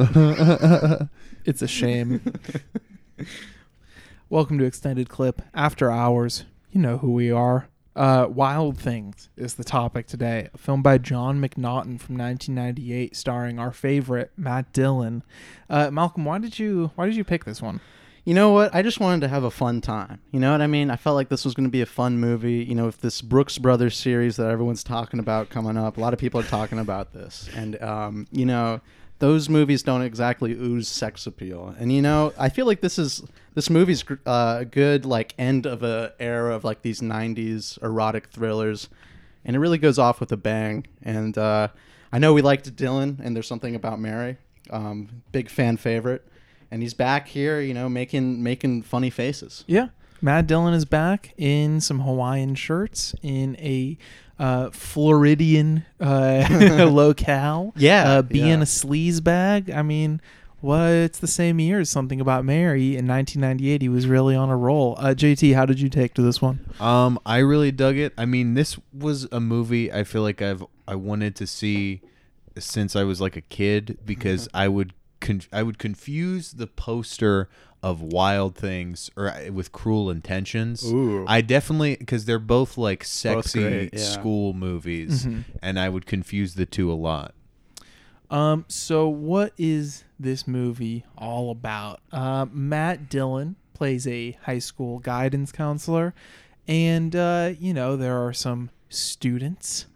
It's a shame. Welcome to Extended Clip After Hours. You know who we are. Uh, Wild Things is the topic today. A film by John McNaughton from 1998, starring our favorite Matt Dillon. Uh, Malcolm, why did you why did you pick this one? You know what? I just wanted to have a fun time. You know what I mean? I felt like this was going to be a fun movie. You know, if this Brooks Brothers series that everyone's talking about coming up, a lot of people are talking about this, and um, you know, those movies don't exactly ooze sex appeal. And you know, I feel like this is this movie's uh, a good like end of a era of like these '90s erotic thrillers, and it really goes off with a bang. And uh, I know we liked Dillon, and there's something about Mary, um, big fan favorite and he's back here, you know, making making funny faces. Yeah. Matt Dillon is back in some Hawaiian shirts in a uh, Floridian uh, locale. Yeah, Uh, being yeah. a sleaze bag. I mean, what? It's the same year as Something About Mary in 1998. He was really on a roll. Uh, JT, how did you take to this one? Um, I really dug it. I mean, this was a movie I feel like I've I wanted to see since I was like a kid because I would I would confuse the poster of Wild Things or uh, with Cruel Intentions. Ooh. I definitely because they're both like sexy great, yeah. school movies, and I would confuse the two a lot. Um, so what is this movie all about? Uh, Matt Dillon plays a high school guidance counselor, and uh, you know there are some students,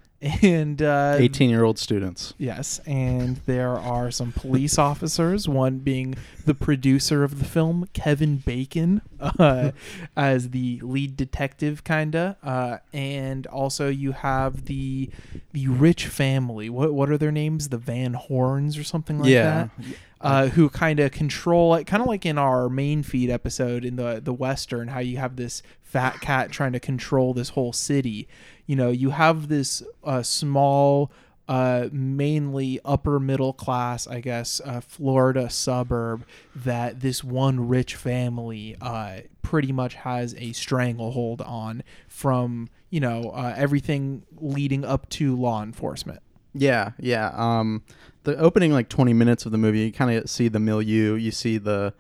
and uh, 18 year old students. Yes, and there are some police officers, one being the producer of the film, Kevin Bacon, uh, as the lead detective, kinda, uh, and also you have the the rich family. What what are their names? The Van Horns or something like Yeah. that. Uh, who kind of control it, kind of like in our main feed episode in the the western, how you have this fat cat trying to control this whole city. You know, you have this uh, small, uh, mainly upper middle class, I guess, uh, Florida suburb that this one rich family uh, pretty much has a stranglehold on from you know everything leading up to law enforcement. Yeah, yeah. Um, the opening like 20 minutes of the movie, you kind of see the milieu, you see the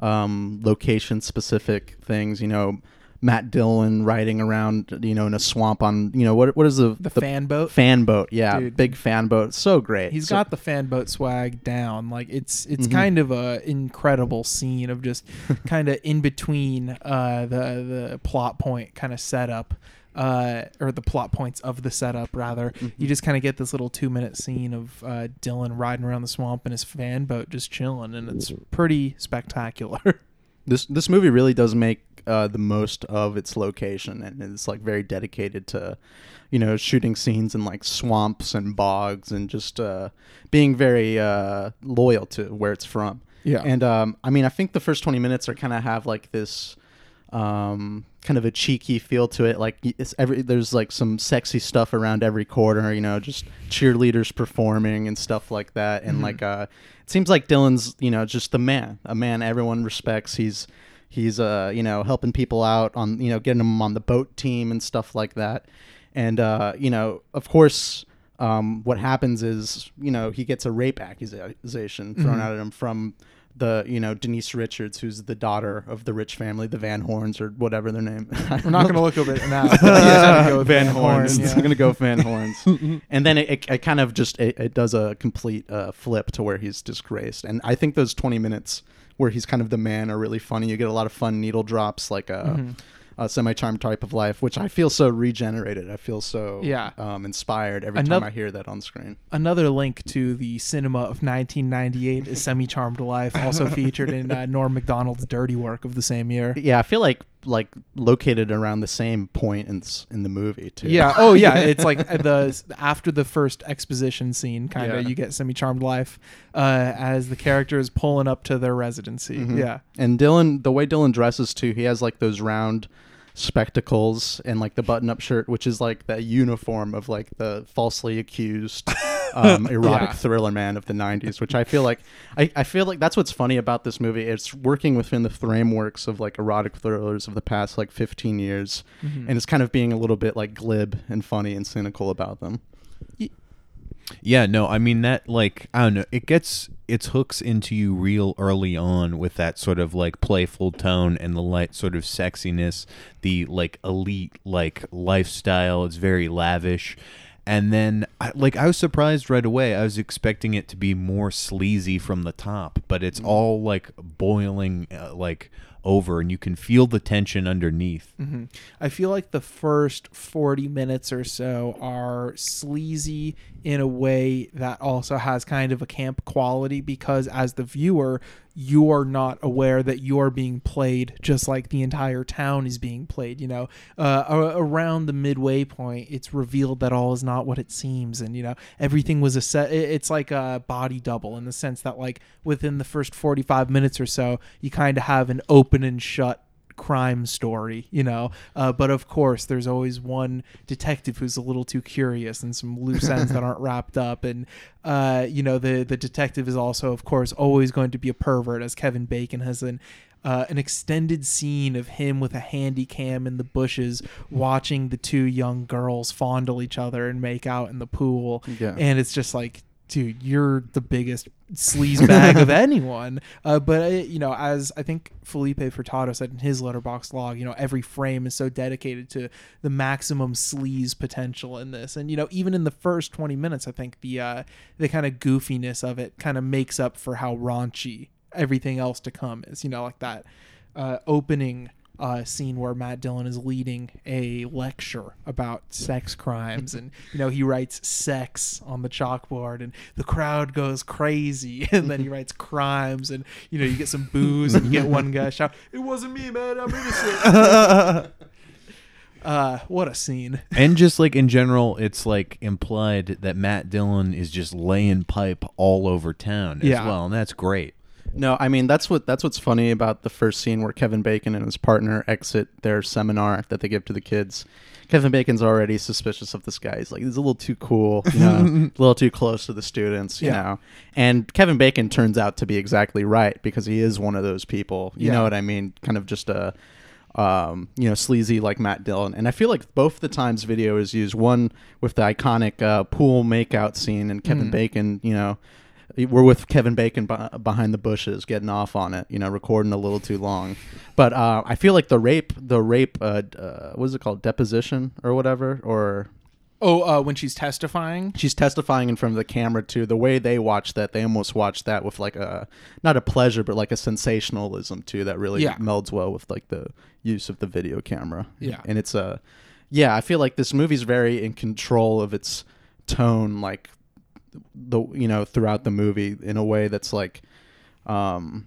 um, location specific things. You know, Matt Dillon riding around, you know, in a swamp on, you know, what what is the The, fan boat. fan boat? Yeah, Dude. big fan boat. So great. He's So- got the fan boat swag down. Like it's it's Mhm. kind of a incredible scene of just kind of in between uh, the the plot point kind of setup. Uh, or the plot points of the setup rather. You just kind of get this little two minute scene of uh, Dillon riding around the swamp in his fan boat just chilling and it's pretty spectacular. This this movie really does make uh, the most of its location and it's like very dedicated to you know shooting scenes in like swamps and bogs and just uh, being very uh, loyal to where it's from. Yeah. and um, i mean i think the first 20 minutes are kind of have like this um, kind of a cheeky feel to it. Like it's every there's like some sexy stuff around every corner you know just cheerleaders performing and stuff like that. And like uh it seems like Dillon's you know just the man a man everyone respects. He's he's uh you know helping people out on you know getting them on the boat team and stuff like that. And uh you know of course um what happens is you know he gets a rape accusation thrown out at him from the you know Denise Richards, who's the daughter of the rich family, the Van Horns or whatever their name. we're not gonna look over it now but you just have to go with Van Horns. yeah. I'm gonna go Van Horns. and then it, it, it kind of just it, it does a complete uh, flip to where he's disgraced. And I think those 20 minutes where he's kind of the man are really funny. You get a lot of fun needle drops, like a, Mm-hmm. A semi-charmed type of life, which I feel so regenerated. I feel so Yeah. um, inspired every Another- time I hear that on screen. Another link to the cinema of 1998 is Semi Charmed Life, also featured in uh, Norm Macdonald's Dirty Work of the same year. Yeah, I feel like like located around the same point in in the movie too. Yeah. Oh, yeah. It's like the after the first exposition scene, kind of. Yeah. You get Semi Charmed Life uh, as the character is pulling up to their residency. Mm-hmm. Yeah. And Dillon, the way Dillon dresses too, he has like those round spectacles and like the button-up shirt, which is like the uniform of like the falsely accused um, erotic Yeah. thriller man of the '90s. Which I feel like, I, I feel like that's what's funny about this movie. It's working within the frameworks of like erotic thrillers of the past like 15 years, and it's kind of being a little bit like glib and funny and cynical about them. Yeah, no, I mean that like I don't know, it gets its hooks into you real early on with that sort of like playful tone and the light sort of sexiness, the like elite like lifestyle. It's very lavish. And then I, like I was surprised right away. I was expecting it to be more sleazy from the top, but it's all like boiling uh, like over and you can feel the tension underneath. hmm I feel like the first 40 minutes or so are sleazy in a way that also has kind of a camp quality because as the viewer, you are not aware that you are being played just like the entire town is being played. You know, uh, around the midway point, it's revealed that all is not what it seems, and you know everything was a set. It's like a body double in the sense that like within the first 45 minutes or so, you kind of have an open and shut crime story, you know. Uh, but of course, there's always one detective who's a little too curious and some loose ends that aren't wrapped up. And uh, you know, the the detective is also, of course, always going to be a pervert, as Kevin Bacon has an. Uh, an extended scene of him with a handy cam in the bushes watching the two young girls fondle each other and make out in the pool Yeah. and it's just like dude you're the biggest sleaze bag of anyone. Uh, but uh, you know as i think Filipe Furtado said in his Letterboxd log you know every frame is so dedicated to the maximum sleaze potential in this. And you know even in the first 20 minutes i think the uh the kind of goofiness of it kind of makes up for how raunchy everything else to come is you know like that uh opening uh, scene where Matt Dillon is leading a lecture about sex crimes, and you know he writes "sex" on the chalkboard, and the crowd goes crazy. And then he writes "crimes," and you know you get some booze, and you get one guy shout, "It wasn't me, man. I'm innocent." uh, what a scene! and just like in general, it's like implied that Matt Dillon is just laying pipe all over town as Yeah. well, and that's great. No, I mean that's what that's what's funny about the first scene where Kevin Bacon and his partner exit their seminar that they give to the kids. Kevin Bacon's already suspicious of this guy. He's like, he's a little too cool, you know, a little too close to the students, you Yeah. know. And Kevin Bacon turns out to be exactly right because he is one of those people. You Yeah. know what I mean? Kind of just a um, you know, sleazy like Matt Dillon. And I feel like both the times video is used. One with the iconic uh, pool makeout scene, and Kevin Mm. Bacon, you know, we're with Kevin Bacon behind the bushes, getting off on it, you know, recording a little too long. But uh, I feel like the rape, the rape, uh, uh, what is it called, deposition or whatever, or Oh, uh, when she's testifying, she's testifying in front of the camera too. The way they watch that, they almost watch that with like a not a pleasure, but like a sensationalism too. That really Yeah. melds well with like the use of the video camera. Yeah. and it's a yeah. I feel like this movie's very in control of its tone, like the you know throughout the movie in a way that's like um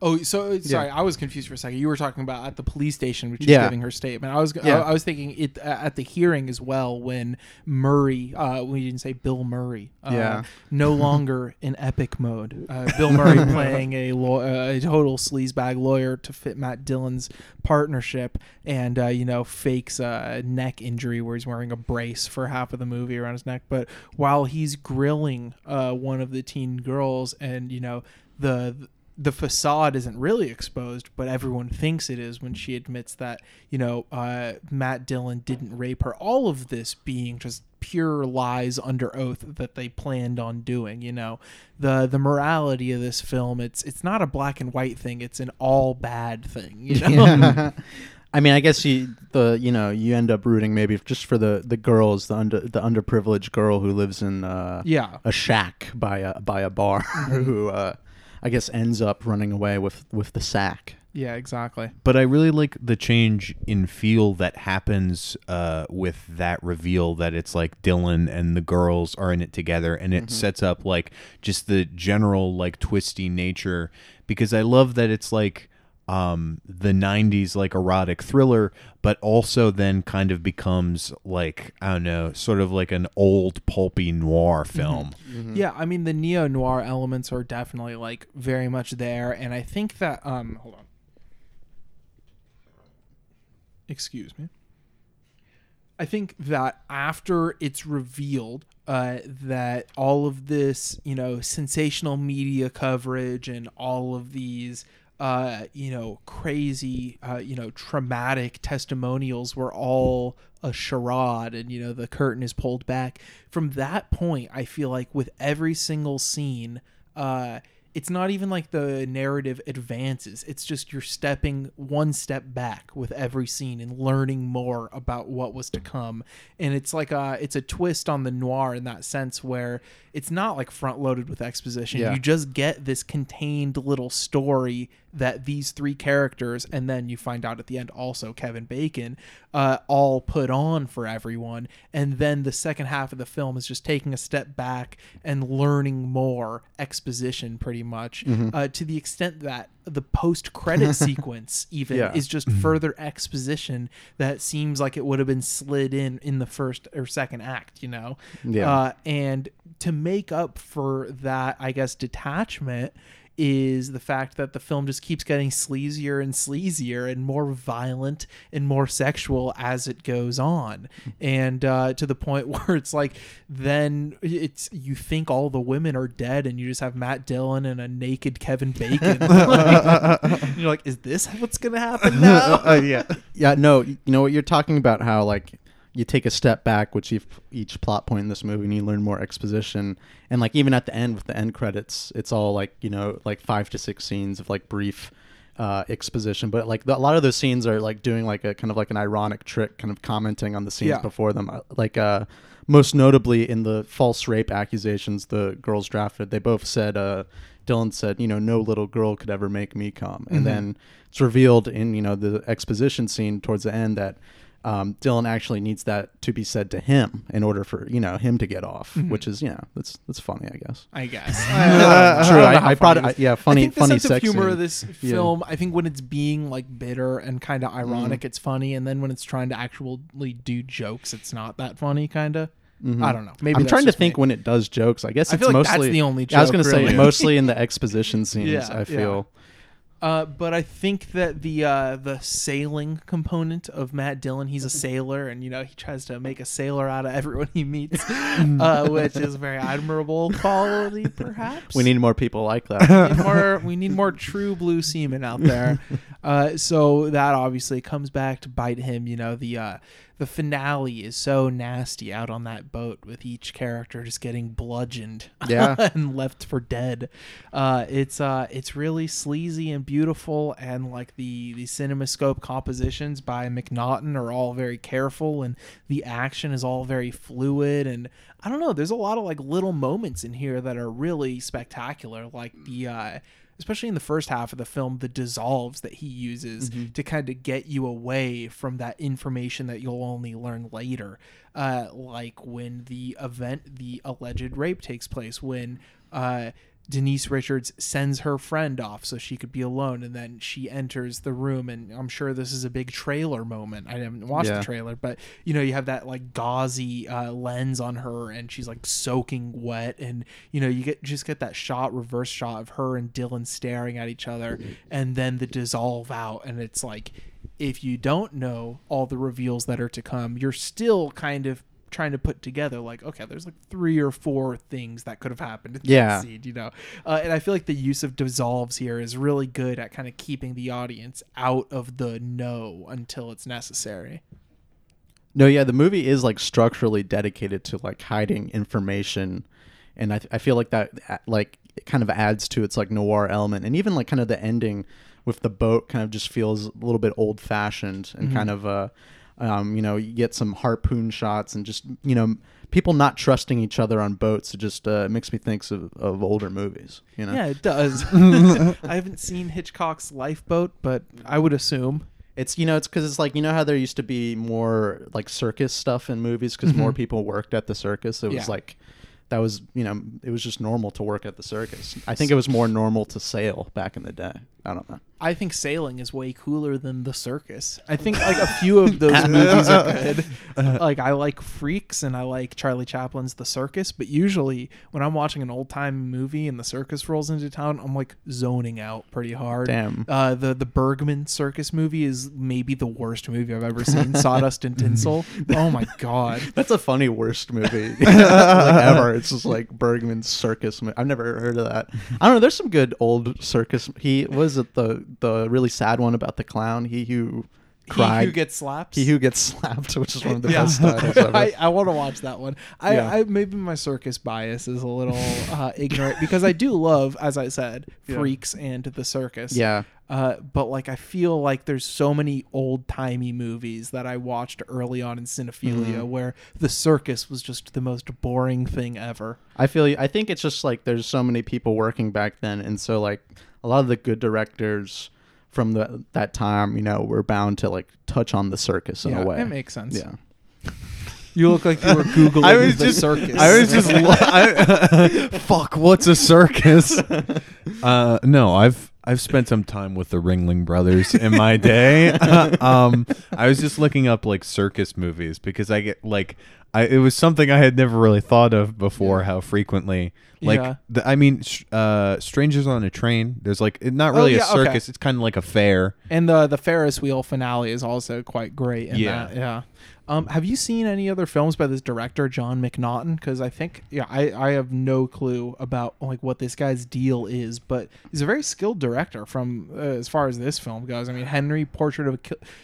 Oh, so uh, sorry, Yeah. I was confused for a second. You were talking about at the police station, which is Yeah. giving her statement. I was, I, Yeah. I was thinking it uh, at the hearing as well when Murray, uh, we didn't say Bill Murray, uh, Yeah. no longer in epic mode. Uh, Bill Murray playing a law- uh, a total sleazebag lawyer to fit Matt Dillon's partnership, and uh, you know fakes a neck injury where he's wearing a brace for half of the movie around his neck. But while he's grilling uh, one of the teen girls, and you know the the facade isn't really exposed, but everyone thinks it is when she admits that, you know, uh, Matt Dillon didn't rape her. All of this being just pure lies under oath that they planned on doing, you know. The the morality of this film, it's it's not a black and white thing, it's an all bad thing, you know. Yeah. I mean, I guess you the you know you end up rooting maybe just for the the girls, the under the underprivileged girl who lives in uh, Yeah. a shack by a by a bar, who uh, I guess ends up running away with with the sack. Yeah, exactly. But I really like the change in feel that happens uh, with that reveal that it's like Dillon and the girls are in it together, and it sets up like just the general like twisty nature. Because I love that it's like um, the '90s like erotic thriller, but also then kind of becomes like I don't know, sort of like an old pulpy noir film. Yeah, I mean the neo noir elements are definitely like very much there, and I think that um hold on. Excuse me. I think that after it's revealed uh, that all of this, you know, sensational media coverage and all of these uh, you know, crazy, uh, you know, traumatic testimonials were all a charade and, you know, the curtain is pulled back. From that point, I feel like with every single scene, uh, it's not even like the narrative advances. It's just you're stepping one step back with every scene and learning more about what was to come. And it's like a it's a twist on the noir in that sense where it's not like front loaded with exposition. Yeah. You just get this contained little story that these three characters and then you find out at the end also Kevin Bacon uh, all put on for everyone and then the second half of the film is just taking a step back and learning more exposition pretty much Mm-hmm. uh, to the extent that the post credit sequence even Yeah. is just further exposition that seems like it would have been slid in in the first or second act you know Yeah. uh, and to make up for that i guess detachment is the fact that the film just keeps getting sleazier and sleazier and more violent and more sexual as it goes on. And uh, to the point where it's like then it's you think all the women are dead and you just have matt dillon and a naked kevin bacon. Like, you're like is this what's gonna happen now? Uh, yeah. Yeah, no, you know what you're talking about how like you take a step back which each, each plot point in this movie and you learn more exposition and like even at the end with the end credits it's all like, you know, like 5 to 6 scenes of like brief uh, exposition, but like the, a lot of those scenes are like doing like a kind of like an ironic trick, kind of commenting on the scenes Yeah. before them. Uh, Like, uh, most notably in the false rape accusations the girls drafted, they both said, uh, Dillon said, you know, no little girl could ever make me come. And then it's revealed in, you know, the exposition scene towards the end that um, Dillon actually needs that to be said to him in order for, you know, him to get off, which is, you know, that's, that's funny, I guess. I guess. True. don't know how I, I brought it. it is. I- yeah, funny, I think the funny sense of humor scene. of this Yeah. film, I think when it's being like bitter and kind of Mm-hmm. ironic, it's funny, and then when it's trying to actually do jokes, it's not that funny. Kind of. I don't know. Maybe Mm-hmm. I'm trying to think me. when it does jokes. I guess I it's feel like that's mostly the only I was gonna say mostly in the exposition scenes. Yeah, I feel. yeah. Feel. Uh, but I think that the uh, the sailing component of Matt Dillon, he's a sailor, and you know he tries to make a sailor out of everyone he meets, uh, which is a very admirable quality, perhaps. We need more people like that. we need more we need more true blue seamen out there. Uh, so that obviously comes back to bite him. You know the uh, the finale is so nasty out on that boat with each character just getting bludgeoned, Yeah. and left for dead. Uh, it's uh it's really sleazy and beautiful, and like the the cinemascope compositions by McNaughton are all very careful, and the action is all very fluid and. I don't know. There's a lot of like little moments in here that are really spectacular, like the uh, especially in the first half of the film, the dissolves that he uses to kind of get you away from that information that you'll only learn later. Uh, like when the event, the alleged rape takes place, when uh, Denise Richards sends her friend off so she could be alone, and then she enters the room, and I'm sure this is a big trailer moment. I haven't watched Yeah. the trailer, but you know, you have that like gauzy uh, lens on her, and she's like soaking wet, and you know, you get just get that shot, reverse shot of her and Dillon staring at each other, and then the dissolve out, and it's like if you don't know all the reveals that are to come, you're still kind of trying to put together like okay there's like three or four things that could have happened in Yeah. you know? Uh, and i feel like the use of dissolves here is really good at kind of keeping the audience out of the no until it's necessary. No, yeah, the movie is like structurally dedicated to like hiding information, and I, I feel like that like it kind of adds to its like noir element, and even like kind of the ending with the boat kind of just feels a little bit old fashioned and kind of uh, um, you know, you get some harpoon shots and just you know people not trusting each other on boats. It just uh, makes me think of, of older movies. You know, yeah it does i haven't seen hitchcock's lifeboat but i would assume It's you know it's because it's like you know how there used to be more like circus stuff in movies because more people worked at the circus. It was Mm-hmm. Yeah. like that was you know it was just normal to work at the circus. I think it was more normal to sail back in the day. I don't know. I think sailing is way cooler than the circus. I think like a few of those movies are good. Like I like Freaks and I like Charlie Chaplin's The Circus, but usually when I'm watching an old time movie and the circus rolls into town, I'm like zoning out pretty hard. Damn. Uh, the the Bergman circus movie is maybe the worst movie I've ever seen. Sawdust and Tinsel. Oh my god. That's a funny worst movie like ever. It's just like Bergman's circus. mo- I've never heard of that. I don't know. There's some good old circus. He was the the really sad one about the clown? He who cried. He who gets slapped. He who gets slapped, which is one of the yeah. best titles ever. I, I want to watch that one. I, Yeah. I maybe my circus bias is a little uh, ignorant because I do love, as I said, Yeah. freaks and the circus. yeah, Uh, but like I feel like there's so many old timey movies that I watched early on in cinephilia Mhm. where the circus was just the most boring thing ever. I feel. you. I think it's just like there's so many people working back then, and so like a lot of the good directors from the that time, you know, we're bound to like touch on the circus in yeah, a way. it makes sense. yeah. You look like you were googling I was the just circus. I was just lo- I, fuck. What's a circus? Uh, no, I've I've spent some time with the Ringling Brothers in my day. um, I was just looking up like circus movies because I get like I it was something I had never really thought of before. How frequently, like Yeah. the, I mean, sh- uh, Strangers on a Train. There's like it- not really Oh, yeah, a okay. circus. It's kind of like a fair. And the the Ferris wheel finale is also quite great. In Yeah. that. yeah. Um, have you seen any other films by this director John McNaughton? Because I think yeah, I I have no clue about like what this guy's deal is, but he's a very skilled director. From uh, as far as this film goes, I mean, Henry Portrait of a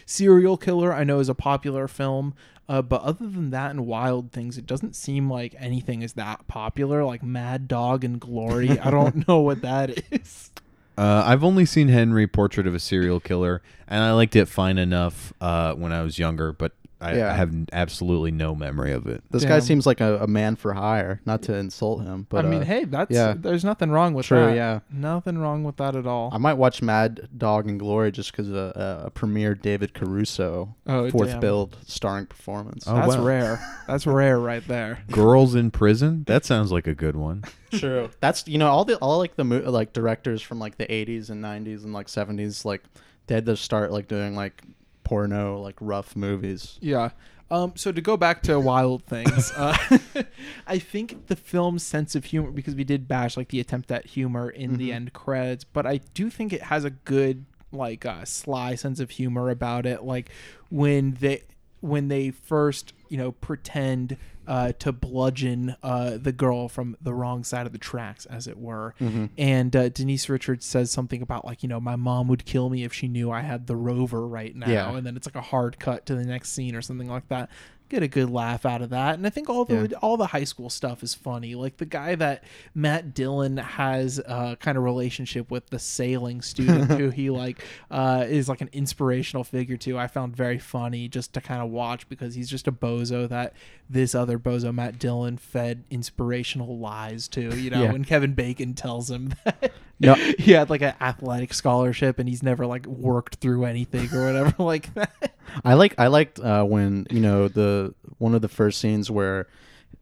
Serial Killer I know is a popular film. Uh, but other than that and Wild Things, it doesn't seem like anything is that popular. Like Mad Dog and Glory, I don't know what that is. Uh, I've only seen Henry Portrait of a Serial Killer, and I liked it fine enough uh, when I was younger, but I, Yeah. I have absolutely no memory of it. This Damn. guy seems like a, a man for hire. Not to insult him, but I mean, uh, hey, that's yeah. there's nothing wrong with True, that. yeah. nothing wrong with that at all. I might watch Mad Dog and Glory just because of uh, a premiere David Caruso Oh, fourth damn. build starring performance. Oh, That's wow. rare. That's rare right there. Girls in Prison? That sounds like a good one. True. That's you know all the all like the mo- like directors from like the 80s and 90s and like 70s like they had to start like doing like porno like rough movies. Yeah. Um, so to go back to Wild Things, uh, I think the film's sense of humor, because we did bash like the attempt at humor in the Mhm. end credits, but I do think it has a good like uh, sly sense of humor about it. Like when they when they first you know pretend uh, to bludgeon uh, the girl from the wrong side of the tracks, as it were. Mhm. And uh, Denise Richards says something about like you know my mom would kill me if she knew I had the rover right now, Yeah. and then it's like a hard cut to the next scene or something like that. Get a good laugh out of that, and I think all the Yeah. all the high school stuff is funny. Like the guy that Matt Dillon has a kind of relationship with the sailing student who he like uh, is like an inspirational figure to. I found very funny just to kind of watch because he's just a bozo that this other bozo Matt Dillon fed inspirational lies to. You know, Yeah. when Kevin Bacon tells him that No. he had like an athletic scholarship and he's never like worked through anything or whatever like that. I like I liked uh, when you know the one of the first scenes where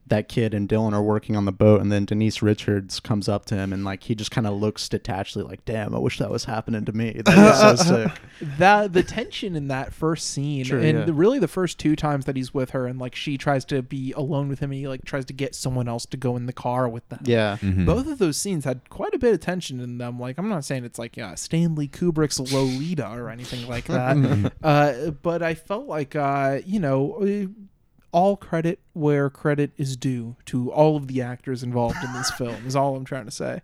that kid and Dillon are working on the boat, and then Denise Richards comes up to him and like he just kind of looks detachedly, like, "Damn, I wish that was happening to me." That is so sick. that the tension in that first scene Sure, and yeah. the, really the first two times that he's with her and like she tries to be alone with him and he like tries to get someone else to go in the car with them. Yeah, Mhm. Both of those scenes had quite a bit of tension in them. Like I'm not saying it's like yeah, Stanley Kubrick's Lolita or anything like that, uh, but I felt like uh, you know all credit where credit is due to all of the actors involved in this film is all I'm trying to say.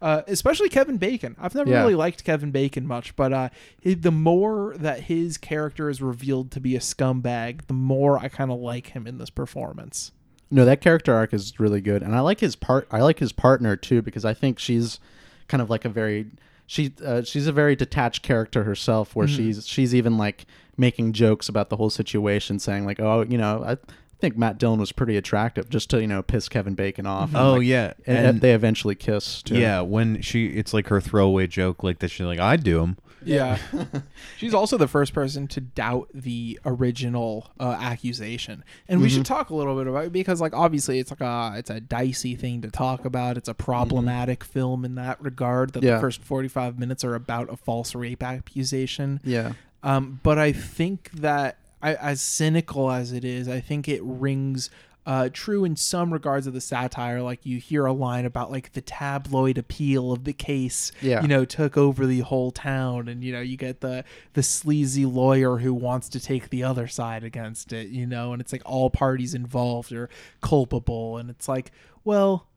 Uh, especially Kevin Bacon. I've never Yeah. really liked Kevin Bacon much, but uh, he, the more that his character is revealed to be a scumbag, the more I kind of like him in this performance. No, that character arc is really good, and I like his part. I like his partner too because I think she's kind of like a very she uh, she's a very detached character herself, where Mhm. she's she's even like making jokes about the whole situation, saying like, "Oh, you know, I think Matt Dillon was pretty attractive," just to you know piss Kevin Bacon off. And, Oh like, yeah, and, and they eventually kiss. Too. yeah, when she, it's like her throwaway joke, like that. She's like, "I'd do him." Yeah. She's also the first person to doubt the original uh, accusation. And we Mhm. should talk a little bit about it because like obviously it's like a it's a dicey thing to talk about. It's a problematic film in that regard that Yeah. the first 45 minutes are about a false rape accusation. yeah, Um, but I think that I, as cynical as it is, I think it rings uh, true in some regards of the satire. Like you hear a line about like the tabloid appeal of the case, Yeah. you know, took over the whole town, and you know you get the the sleazy lawyer who wants to take the other side against it, you know, and it's like all parties involved are culpable, and it's like, well.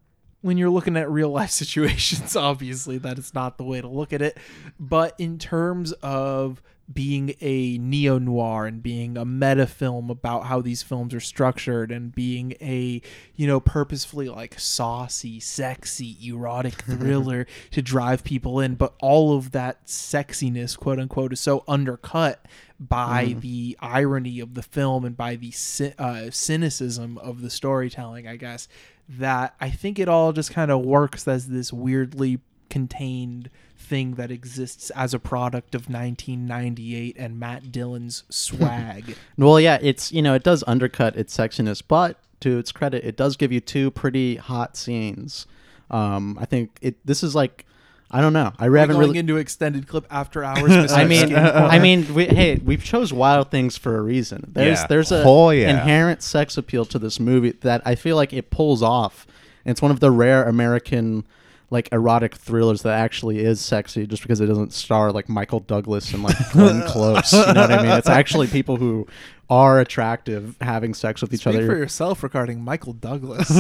when you're looking at real life situations, obviously that is not the way to look at it. But in terms of being a neo noir and being a meta film about how these films are structured and being a you know purposefully like saucy sexy erotic thriller to drive people in. But all of that sexiness quote unquote is so undercut by the irony of the film and by the uh, cynicism of the storytelling i guess that i think it all just kind of works as this weirdly contained thing that exists as a product of 1998 and Matt Dillon's swag. Well, yeah, it's you know it does undercut its sexiness, but to its credit, it does give you two pretty hot scenes. Um, I think it. This is like, I don't know. I We're haven't going really. into extended clip after hours. I mean, Skin I mean, we, hey, we chose Wild Things for a reason. There's Yeah. there's a Oh, yeah. inherent sex appeal to this movie that I feel like it pulls off. It's one of the rare American like erotic thrillers that actually is sexy, just because it doesn't star like Michael Douglas and like Glenn Close. You know what I mean? It's actually people who are attractive having sex with each Speak other. for yourself regarding Michael Douglas.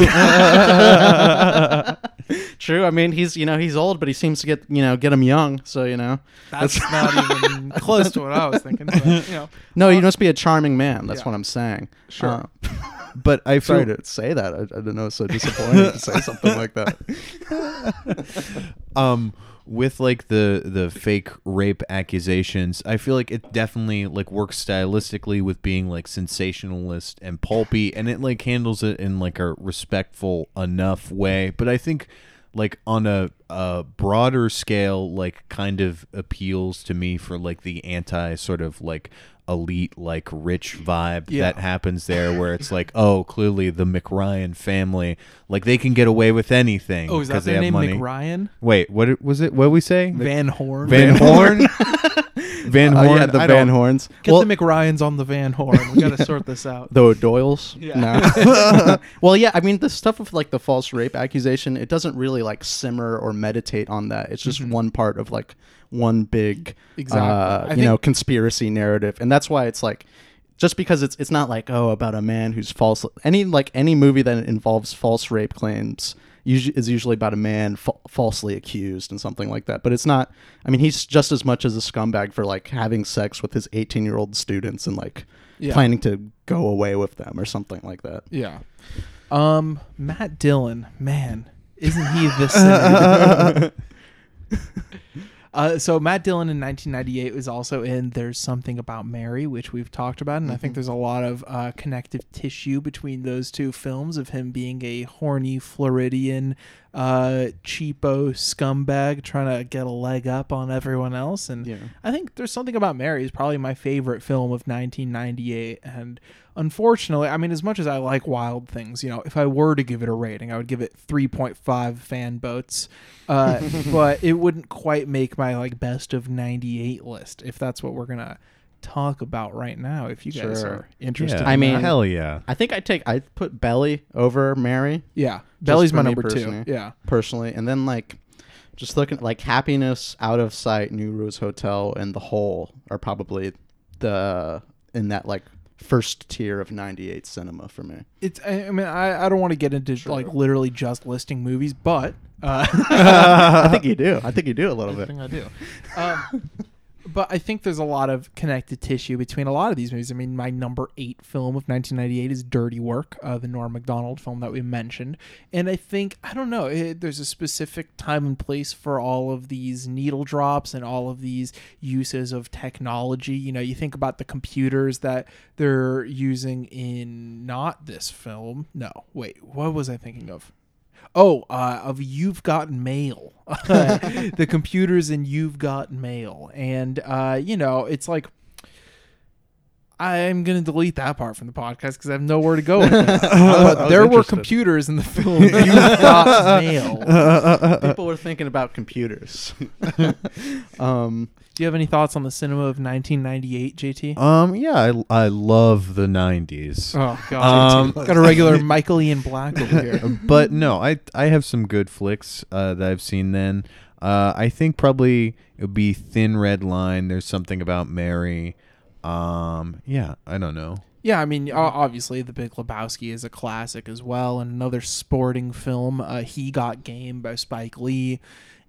True. I mean, he's you know he's old, but he seems to get you know get him young. So you know, That's not even close to what I was thinking. But, you know, no, he must be a charming man. That's Yeah. what I'm saying. Sure. Uh, But I feel Sorry to say that. I, I didn't know it's so disappointing to say something like that. um with like the the fake rape accusations i feel like it definitely like works stylistically with being like sensationalist and pulpy and it like handles it in like a respectful enough way but i think like on a, a broader scale like kind of appeals to me for like the anti sort of like elite like rich vibe Yeah. that happens there where it's like oh clearly the mcryan family like they can get away with anything oh, is that because they their have name? money McRyan? Wait, what was it? What did we say? Van Horn. Van Horn. Van Oh Horn. yeah, the I Van don't- Horns. Get well, the McRyans on the Van Horn. We got to sort this out. the O'Doyles. Yeah. No. well, yeah. I mean, the stuff of like the false rape accusation, it doesn't really like simmer or meditate on that. It's just one part of like one big, Mm-hmm. Exactly. uh, you think- know, conspiracy narrative, and that's why it's like. Just because it's it's not like oh about a man who's false any like any movie that involves false rape claims usu- is usually about a man fa- falsely accused and something like that but it's not I mean he's just as much as a scumbag for like having sex with his 18 year old students and like Yeah. planning to go away with them or something like that. Yeah. Um, Matt Dillon, man, isn't he the Uh, so Matt Dillon in 1998 was also in "There's Something About Mary," which we've talked about, and I think there's a lot of uh, connective tissue between those two films of him being a horny Floridian, uh, cheapo scumbag trying to get a leg up on everyone else, and Yeah. I think "There's Something About Mary" is probably my favorite film of 1998, and unfortunately, I mean, as much as I like Wild Things, you know, if I were to give it a rating, I would give it 3.5 fan boats. Uh, but it wouldn't quite make my like best of 98 list if that's what we're going to talk about right now if you guys Sure. are interested. Yeah. I mean- that. hell yeah. I think I take I put Belly over Mary yeah. Belly's my number 2. Yeah. personally, and then like just looking like Happiness, Out of Sight, New Rose Hotel, and The Hole are probably the in that like first tier of '98 cinema for me. It's I, I mean I, I don't want to get into like literally just listing movies, but uh I think you do. I think you do a little bit. I bit. think I do. Um, but I think there's a lot of connected tissue between a lot of these movies. I mean, my number eight film of 1998 is Dirty Work, uh, the Norm Macdonald film that we mentioned. And I think, I don't know, it, there's a specific time and place for all of these needle drops and all of these uses of technology. You know, you think about the computers that they're using in not this film. No, wait, what was I thinking of? Oh, uh, of You've Got Mail. the computers and You've Got Mail. And, uh, you know, it's like, I'm going to delete that part from the podcast because I have nowhere to go with this. I but was there were computers in the film You've Got Mail. People were thinking about computers. um, Do you have any thoughts on the cinema of 1998, JT? Um, yeah, I, I love the '90s. Oh, God. Um, Got a regular Michael Ian Black over here. but no, I I have some good flicks uh, that I've seen then. Uh, I think probably it would be Thin Red Line. There's something about Mary. Um, yeah, I don't know. Yeah, I mean, obviously, The Big Lebowski is a classic as well, and another sporting film, uh, He Got Game by Spike Lee,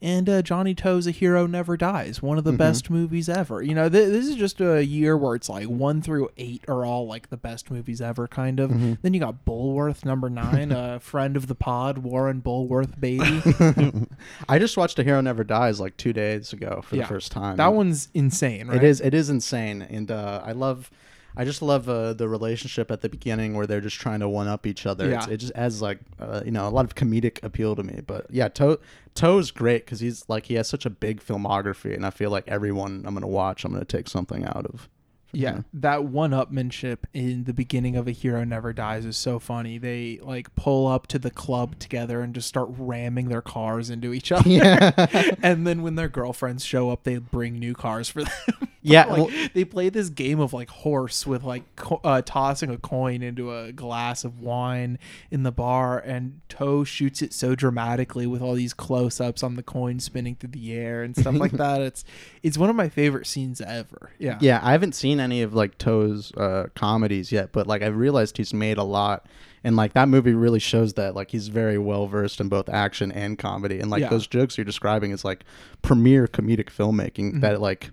and uh, Johnnie To's A Hero Never Dies, one of the best movies ever. You know, th- this is just a year where it's like one through eight are all like the best movies ever, kind of. Then you got Bulworth, number nine, a friend of the pod, Warren Bulworth, baby. I just watched A Hero Never Dies like two days ago for Yeah. the first time. that one's insane, right? It is. It is insane, and uh, I love. I just love uh, the relationship at the beginning where they're just trying to one up each other. It's, it just adds like uh, you know a lot of comedic appeal to me. But yeah, To To's great because he's like he has such a big filmography, and I feel like everyone I'm gonna watch, I'm gonna take something out of. Yeah, that one-upmanship in the beginning of A Hero Never Dies is so funny. They like pull up to the club together and just start ramming their cars into each other. Yeah. and then when their girlfriends show up, they bring new cars for them. Yeah, like, well- they play this game of like horse with like co- uh, tossing a coin into a glass of wine in the bar, and To shoots it so dramatically with all these close-ups on the coin spinning through the air and stuff like that. It's it's one of my favorite scenes ever. Yeah. Yeah, I haven't seen any of like To's uh, comedies yet, but like I've realized he's made a lot, and like that movie really shows that like he's very well versed in both action and comedy, and like Yeah. those jokes you're describing is like premier comedic filmmaking Mm-hmm. that like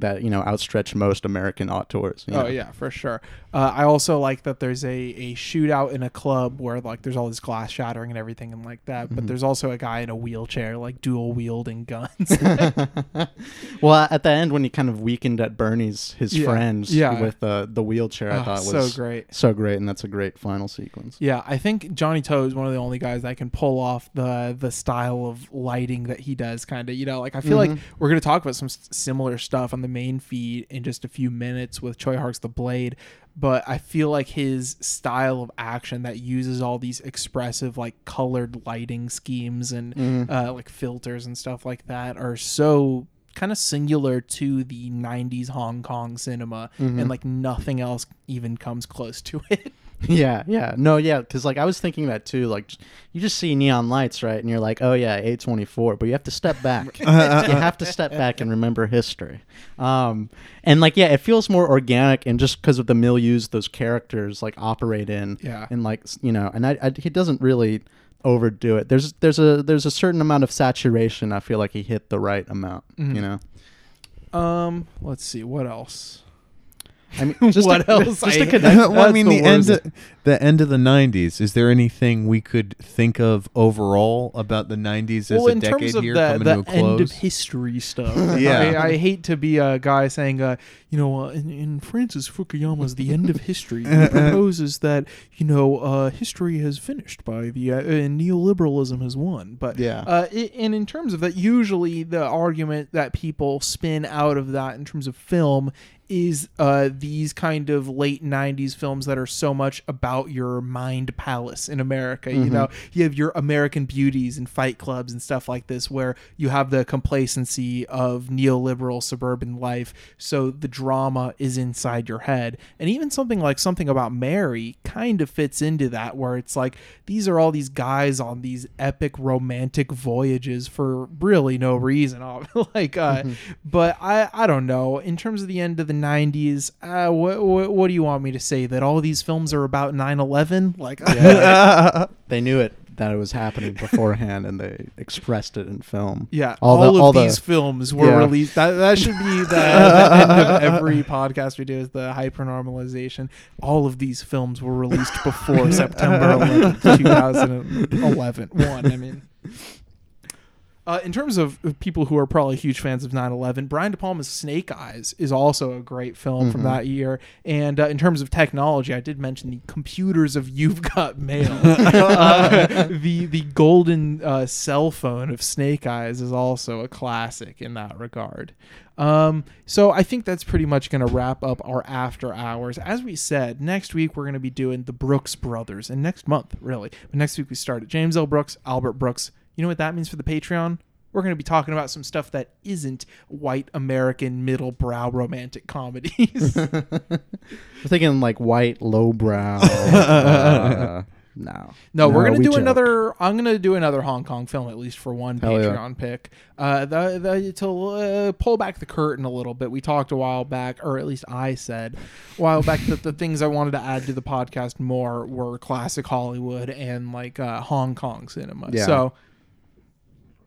that you know outstretch most American auteurs. you Oh yeah, for sure. Uh, I also like that there's a, a shootout in a club where like there's all this glass shattering and everything and like that. Mm-hmm. But there's also a guy in a wheelchair like dual wielding guns. well, at the end when he kind of Weekend at Bernie's his Yeah, friends yeah. with uh, the wheelchair, I thought was so great. so great, and that's a great final sequence. yeah, I think Johnnie To is one of the only guys that can pull off the the style of lighting that he does. Kind of, you know, like I feel like we're gonna talk about some s- similar stuff on the main feed in just a few minutes with Tsui Hark's The Blade. But I feel like his style of action that uses all these expressive, like colored lighting schemes and uh, like filters and stuff like that are so kind of singular to the 90s Hong Kong cinema and like nothing else even comes close to it. Yeah, yeah, no, yeah, because like I was thinking that too. Like, you just see neon lights, right, and you're like, oh yeah, eight twenty four, but you have to step back. you have to step back and remember history. Um, and like, yeah, it feels more organic, and just because of the milieus those characters like operate in, Yeah. and like you know, and I, I he doesn't really overdo it. There's there's a there's a certain amount of saturation. I feel like he hit the right amount. Mm-hmm. You know, Um, let's see what else. I mean, just What to, else? Just to I- connect. well, I mean, the the, end, of, the end of the '90s. Is there anything we could think of overall about the '90s as well, a decade here the, coming to a end of history stuff, Yeah. I, I hate to be a guy saying, uh, you know, uh, in, in Francis Fukuyama's The End of History, he proposes that you know uh, history has finished by the uh, and neoliberalism has won. But Yeah. uh, i and in terms of that, usually the argument that people spin out of that in terms of film is uh, these kind of late 90s films that are so much about your mind palace in America. You know, you have your American beauties and fight clubs and stuff like this, where you have the complacency of neoliberal suburban life. So the drama is inside your head. And even something like Something About Mary kind of fits into that, where it's like these are all these guys on these epic romantic voyages for really no reason. like, uh, but I, I don't know. In terms of the end of the 90s, uh, what, what, what do you want me to say? That all these films are about 9 11? Like, they knew it that it was happening beforehand, and they expressed it in film. Yeah, All all, the- of all the- these films were Yeah. released. That that should be the, the end of every podcast we do is the hypernormalization. All of these films were released before September 11th, 2011. One, I mean. Uh, in terms of people who are probably huge fans of 9-11 brian de palma's snake eyes is also a great film from that year and uh, in terms of technology i did mention the computers of you've got mail uh, the the golden uh, cell phone of snake eyes is also a classic in that regard um, so I think that's pretty much going to wrap up our after hours. As we said, next week we're going to be doing the Brooks brothers, and next month, really. But next week we start at James L. Brooks, Albert Brooks. You know what that means for the Patreon? We're going to be talking about some stuff that isn't white American middle brow romantic comedies. We're thinking like white, lowbrow, uh, No. No, we're gonna we do joke. another. I'm gonna do another Hong Kong film at least for one Hell yeah. Patreon pick. Uh, the, the to uh, pull back the curtain a little bit. We talked a while back, or at least I said a while back that the things I wanted to add to the podcast more were classic Hollywood and like uh, Hong Kong cinema. Yeah. So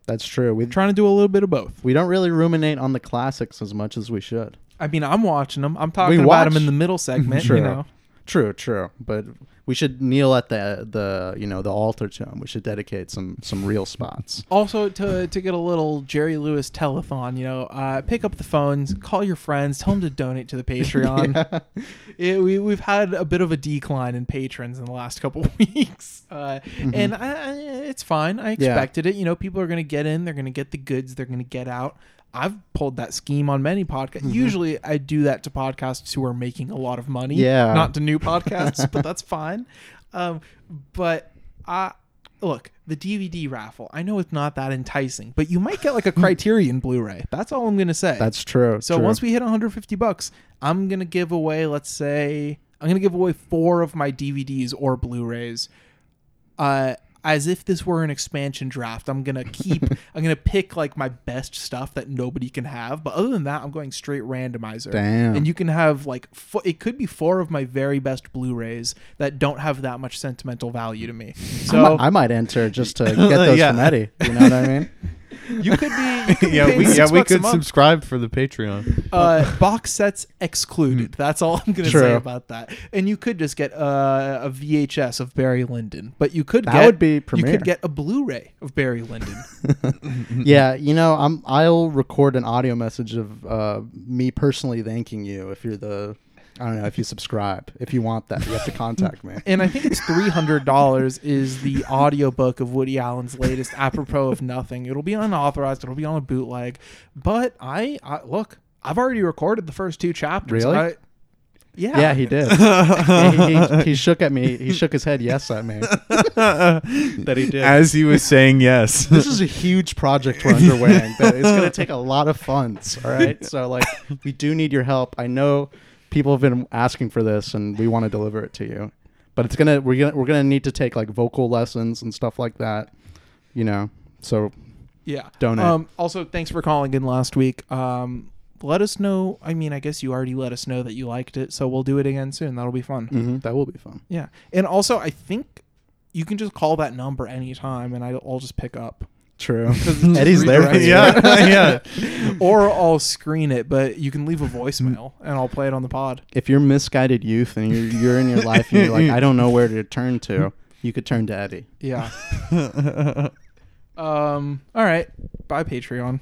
That's true. We're trying to do a little bit of both. we don't really ruminate on the classics as much as we should. I mean, I'm watching them. I'm talking We about watch- them in the middle segment. True. You know. True, true. But we should kneel at the the you know the altar to him. We should dedicate some some real spots. Also, to to get a little Jerry Lewis telethon, you know, uh, pick up the phones, call your friends, tell them to donate to the Patreon. It- we we've had a bit of a decline in patrons in the last couple weeks, uh, and I, I, it's fine. I Yeah. expected it. You know, people are going to get in, they're going to get the goods, they're going to get out. I've pulled that scheme on many podcasts. Usually, I do that to podcasts who are making a lot of money, Yeah. not to new podcasts, but that's fine. Um, but I look the DVD raffle. I know it's not that enticing, but you might get like a Criterion Blu-ray. That's all I'm gonna say. That's true. so true. once we hit 150 bucks, I'm gonna give away. Let's say I'm gonna give away four of my DVDs or Blu-rays. Uh, as if this were an expansion draft, I'm gonna keep. I'm gonna pick like my best stuff that nobody can have. But other than that, I'm going straight randomizer. Damn. And you can have like fo- it could be four of my very best Blu-rays that don't have that much sentimental value to me. I, So might, I might enter just to get those Yeah. from Eddie. You know what I mean? you could be. You could yeah, paying we yeah we could subscribe for the Patreon. uh, box sets excluded. That's all I'm gonna say about that. And you could just get uh, a VHS of Barry Lyndon, but you could That get would be you could get a Blu-ray of Barry Lyndon. yeah, you know, I'm. I'll record an audio message of uh, me personally thanking you if you're the. I don't know if you subscribe. If you want that, you have to contact me. and I think it's three hundred dollars is the audiobook of Woody Allen's latest apropos of nothing. It'll be unauthorized. It'll be on a bootleg. But I, I look. I've already recorded the first two chapters. Really? I- yeah. Yeah, he did. he, he, he shook at me. He shook his head yes at me. that he did. As he was saying yes. this is a huge project we're underwaying. That it's going to take a lot of funds. All right, so like we do need your help. I know people have been asking for this, and we want to deliver it to you. But it's gonna we're gonna we're gonna need to take like vocal lessons and stuff like that. You know, so Yeah. Donate. Um, also, thanks for calling in last week. Um, let us know. I mean, I guess you already let us know that you liked it, so we'll do it again soon. That'll be fun. mhm, that will be fun. Yeah. And also, I think you can just call that number anytime, and I'll just pick up. True. it's Eddie's there. for redirects yeah, yeah. or I'll screen it, but you can leave a voicemail, and I'll play it on the pod. If you're misguided youth and you're you're in your life and you're like I don't know where to turn to, you could turn to Eddie. Yeah. um. All right. Bye, Patreon.